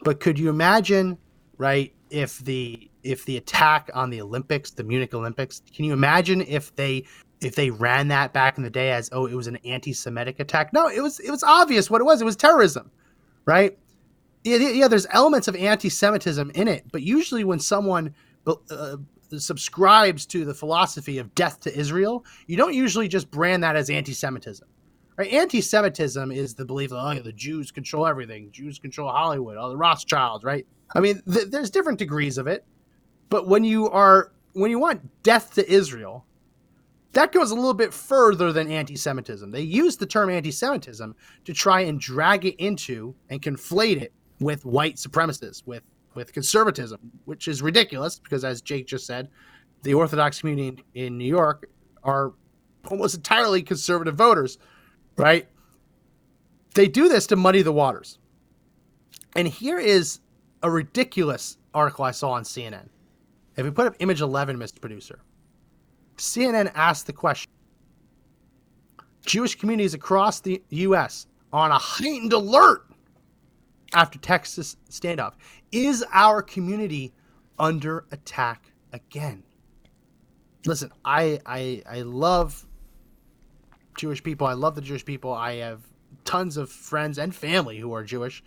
But could you imagine, right, if the if the attack on the Olympics, the Munich Olympics, can you imagine if they if they ran that back in the day as oh it was an anti-Semitic attack? No, it was it was obvious what it was. It was terrorism, right? Yeah, yeah, there's elements of anti-Semitism in it, but usually when someone uh, subscribes to the philosophy of death to Israel, you don't usually just brand that as anti-Semitism. Right? Anti-Semitism is the belief that oh, the Jews control everything, Jews control Hollywood, all the Rothschilds, right? I mean, th- there's different degrees of it, but when you are when you want death to Israel, that goes a little bit further than anti-Semitism. They use the term anti-Semitism to try and drag it into and conflate it with white supremacists, with with conservatism, which is ridiculous because, as Jake just said, the Orthodox community in, New York are almost entirely conservative voters, right? They do this to muddy the waters. And here is a ridiculous article I saw on CNN. If we put up image 11, Mr. Producer, CNN asked the question Jewish communities across the U.S. on a heightened alert after Texas standoff. Is our community under attack again? Listen, I I I love Jewish people. I love the Jewish people. I have tons of friends and family who are Jewish.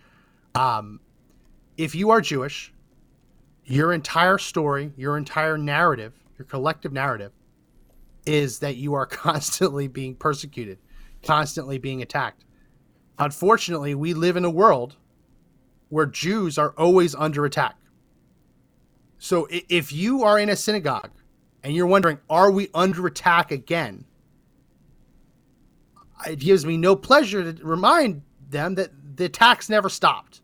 Um, if you are Jewish, your entire story, your entire narrative, your collective narrative is that you are constantly being persecuted, constantly being attacked. Unfortunately, we live in a world where Jews are always under attack. So if you are in a synagogue and you're wondering, are we under attack again? It gives me no pleasure to remind them that the attacks never stopped.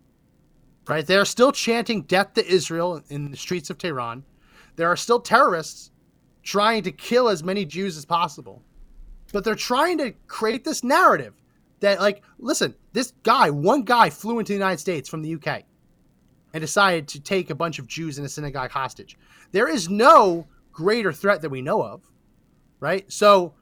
Right? They are still chanting death to Israel in the streets of Tehran. There are still terrorists trying to kill as many Jews as possible. But they're trying to create this narrative that, like, listen, this guy, one guy flew into the United States from the UK and decided to take a bunch of Jews in a synagogue hostage. There is no greater threat that we know of, right? So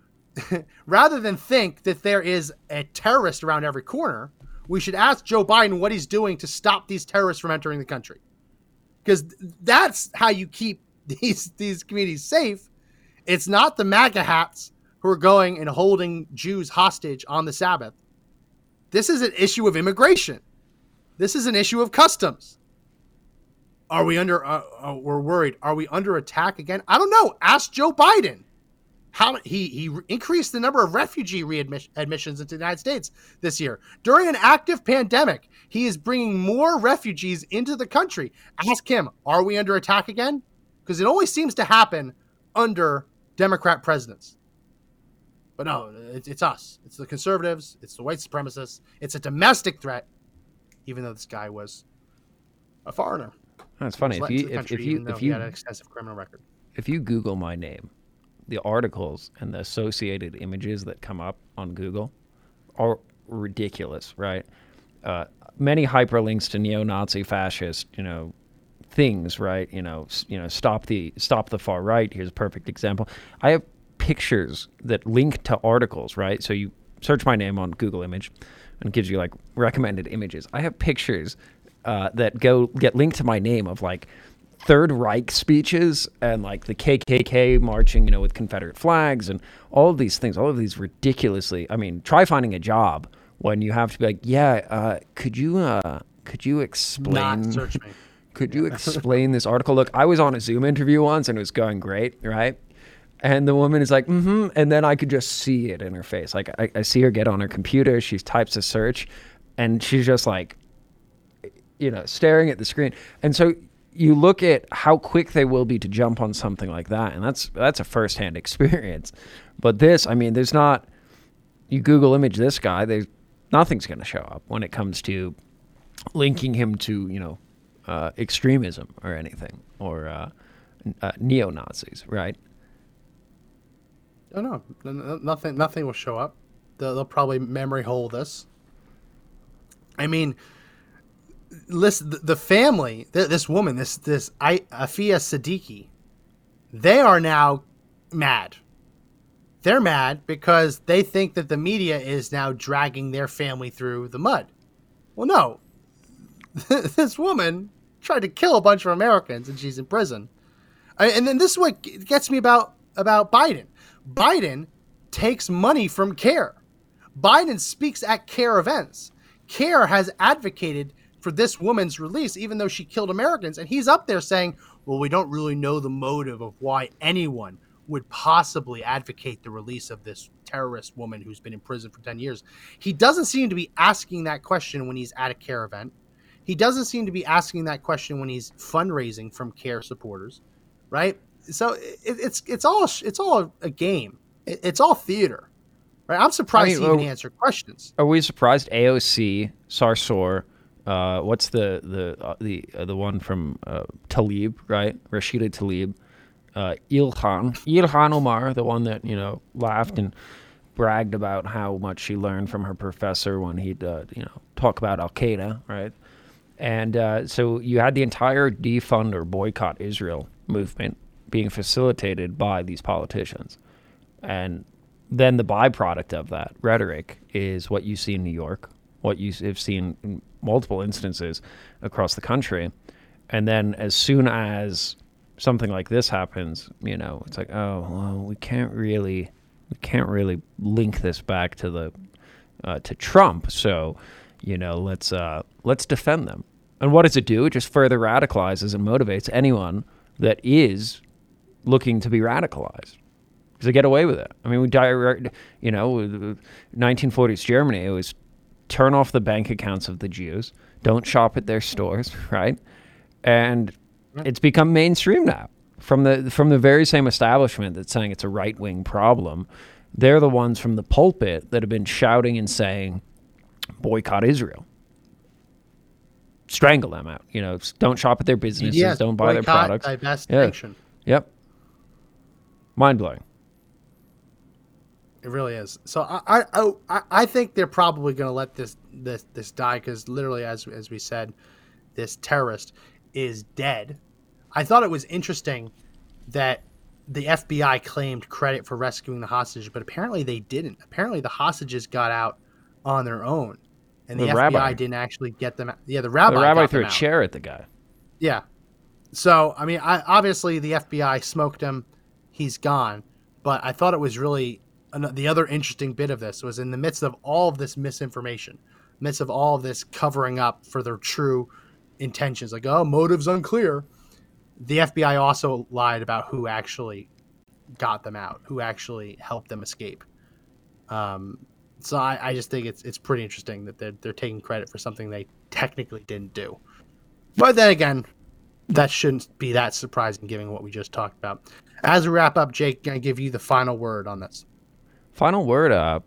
rather than think that there is a terrorist around every corner, we should ask Joe Biden what he's doing to stop these terrorists from entering the country. Because that's how you keep these these communities safe. It's not the MAGA hats who are going and holding Jews hostage on the Sabbath. This is an issue of immigration. This is an issue of customs. Are we under? Uh, uh, we're worried. Are we under attack again? I don't know. Ask Joe Biden. How he he increased the number of refugee readmissions into the United States this year during an active pandemic. He is bringing more refugees into the country. Ask him. Are we under attack again? Because it always seems to happen under Democrat presidents. But no, it's, it's us. It's the conservatives. It's the white supremacists. It's a domestic threat, even though this guy was a foreigner. That's funny. If you if, if you if you had an extensive criminal record, if you Google my name, the articles and the associated images that come up on Google are ridiculous, right? Uh, many hyperlinks to neo-Nazi fascist, you know, things, right? You know, you know, stop the stop the far right. Here's a perfect example. I have pictures that link to articles, right? So you search my name on Google Image and it gives you like recommended images. I have pictures uh, that go get linked to my name of like Third Reich speeches and like the KKK marching, you know, with Confederate flags and all of these things, all of these ridiculously. I mean, try finding a job when you have to be like, yeah, uh, could you, uh, could you explain? Not search me. Could you explain this article? Look, I was on a Zoom interview once and it was going great, right? And the woman is like, mm-hmm. And then I could just see it in her face. Like I, I see her get on her computer, she types a search, and she's just like, you know, staring at the screen. And so you look at how quick they will be to jump on something like that, and that's that's a firsthand experience. But this, I mean, there's not. You Google image this guy, there's nothing's going to show up when it comes to linking him to you know uh, extremism or anything or uh, uh, neo Nazis, right? Oh no, nothing. Nothing will show up. They'll, they'll probably memory hole this. I mean, listen, the family, this woman, this this I, Aafia Siddiqui, they are now mad. They're mad because they think that the media is now dragging their family through the mud. Well, no. this woman tried to kill a bunch of Americans and she's in prison. And then this is what gets me about about Biden. Biden takes money from CAIR. Biden speaks at CAIR events. CAIR has advocated for this woman's release, even though she killed Americans. And he's up there saying, well, we don't really know the motive of why anyone would possibly advocate the release of this terrorist woman who's been in prison for 10 years. He doesn't seem to be asking that question when he's at a CAIR event. He doesn't seem to be asking that question when he's fundraising from CAIR supporters, right? So it, it's it's all it's all a game. It, it's all theater, right? I'm surprised I mean, he even answered questions. Are we surprised? AOC, Sarsour, uh, what's the the uh, the uh, the one from uh, Tlaib, right? Rashida Tlaib, uh, Ilhan Ilhan Omar, the one that you know laughed and bragged about how much she learned from her professor when he'd uh, you know talk about Al Qaeda, right? And uh, so you had the entire defund or boycott Israel movement being facilitated by these politicians, and then the byproduct of that rhetoric is what you see in New York, what you have seen in multiple instances across the country. And then as soon as something like this happens, you know, it's like, oh, well, we can't really, we can't really link this back to the, uh, to Trump. So, you know, let's, uh, let's defend them. And what does it do? It just further radicalizes and motivates anyone that is looking to be radicalized because they get away with it. I mean, we direct, you know, 1940s Germany, it was turn off the bank accounts of the Jews, don't shop at their stores, right? And it's become mainstream now. From the from the very same establishment that's saying it's a right wing problem, they're the ones from the pulpit that have been shouting and saying, boycott Israel. Strangle them out. You know, don't shop at their businesses, don't buy their products. Divest, yeah. Yep. Mind blowing. It really is. So I I oh, I, I think they're probably going to let this this this die because literally as as we said, this terrorist is dead. I thought it was interesting that the FBI claimed credit for rescuing the hostages, but apparently they didn't. Apparently the hostages got out on their own, and the, The FBI rabbi. didn't actually get them. Yeah, the rabbi. the rabbi threw a out. chair at the guy. Yeah. So I mean, I, obviously the FBI smoked him. He's gone. But I thought it was really an, the other interesting bit of this was in the midst of all of this misinformation, midst of all of this covering up for their true intentions, like oh, motives unclear. The FBI also lied about who actually got them out, who actually helped them escape. Um, so I, I just think it's it's pretty interesting that they're they're taking credit for something they technically didn't do. But then again, that shouldn't be that surprising given what we just talked about. As we wrap up, Jake, gonna give you the final word on this. Final word. Uh,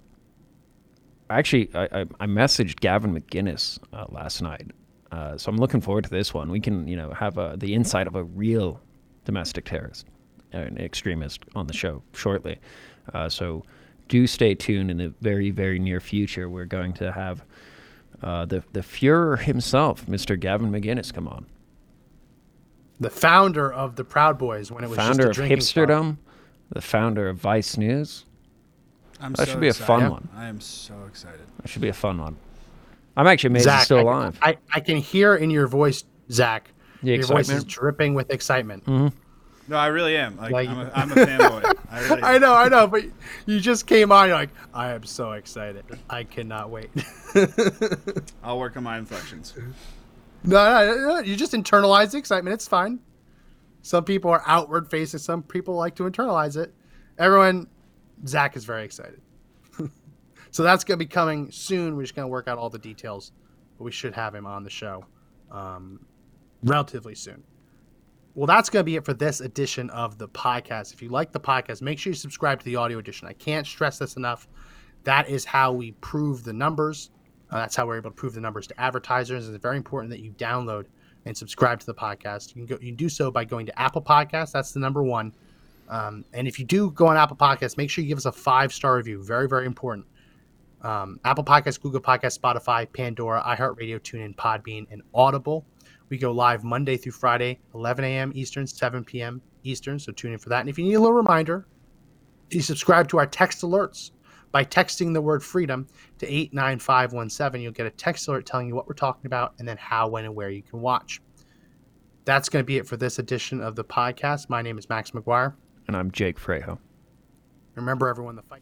actually, I, I, I messaged Gavin McInnes uh, last night, uh, so I'm looking forward to this one. We can, you know, have uh the insight of a real domestic terrorist, an extremist, on the show shortly. Uh, so do stay tuned. In the very, very near future, we're going to have uh, the the Fuhrer himself, Mr. Gavin McInnes, come on. The founder of the Proud Boys when it was founder of just a drinking club. Hipsterdom, the founder of Vice News. I'm that so should be a excited. fun Yeah. one. I am so excited. That should be a fun one. I'm actually amazed Zach, he's still I- alive. I, I can hear in your voice, Zach. The your voice is dripping with excitement. Mhm. No, I really am. Like, Like- I'm, a, I'm a fanboy. I, really I know, I know, but you just came on. You're like, I am so excited. I cannot wait. I'll work on my inflections. No, no, no, you just internalize the excitement. It's fine. Some people are outward facing. Some people like to internalize it. Everyone, Zach is very excited. so that's going to be coming soon. We're just going to work out all the details, but we should have him on the show um, relatively soon. Well, that's going to be it for this edition of the podcast. If you like the podcast, make sure you subscribe to the audio edition. I can't stress this enough. That is how we prove the numbers. Uh, that's how we're able to prove the numbers to advertisers. It's very important that you download and subscribe to the podcast. You can go, you can do so by going to Apple Podcasts. That's the number one. Um, and if you do go on Apple Podcasts, make sure you give us a five star review. Very very important. Um, Apple Podcasts, Google Podcasts, Spotify, Pandora, iHeartRadio, TuneIn, Podbean, and Audible. We go live Monday through Friday, 11 a.m. Eastern, 7 p.m. Eastern. So tune in for that. And if you need a little reminder, you subscribe to our text alerts by texting the word freedom to 89517. You'll get a text alert telling you what we're talking about and then how, when, and where you can watch. That's going to be it for this edition of the podcast. My name is Max McGuire. And I'm Jake Frejo. Remember, everyone, the fight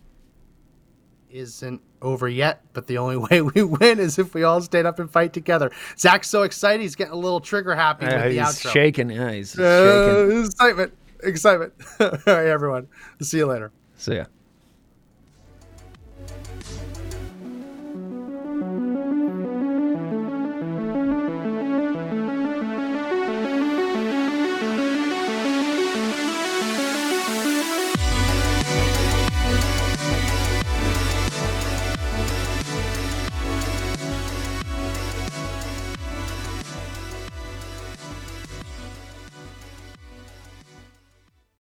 isn't over yet, but the only way we win is if we all stand up and fight together. Zach's so excited, he's getting a little trigger happy Yeah, with the he's outro. shaking. Yeah, he's Uh, shaking. excitement. Excitement. all right, everyone. See you later. See ya.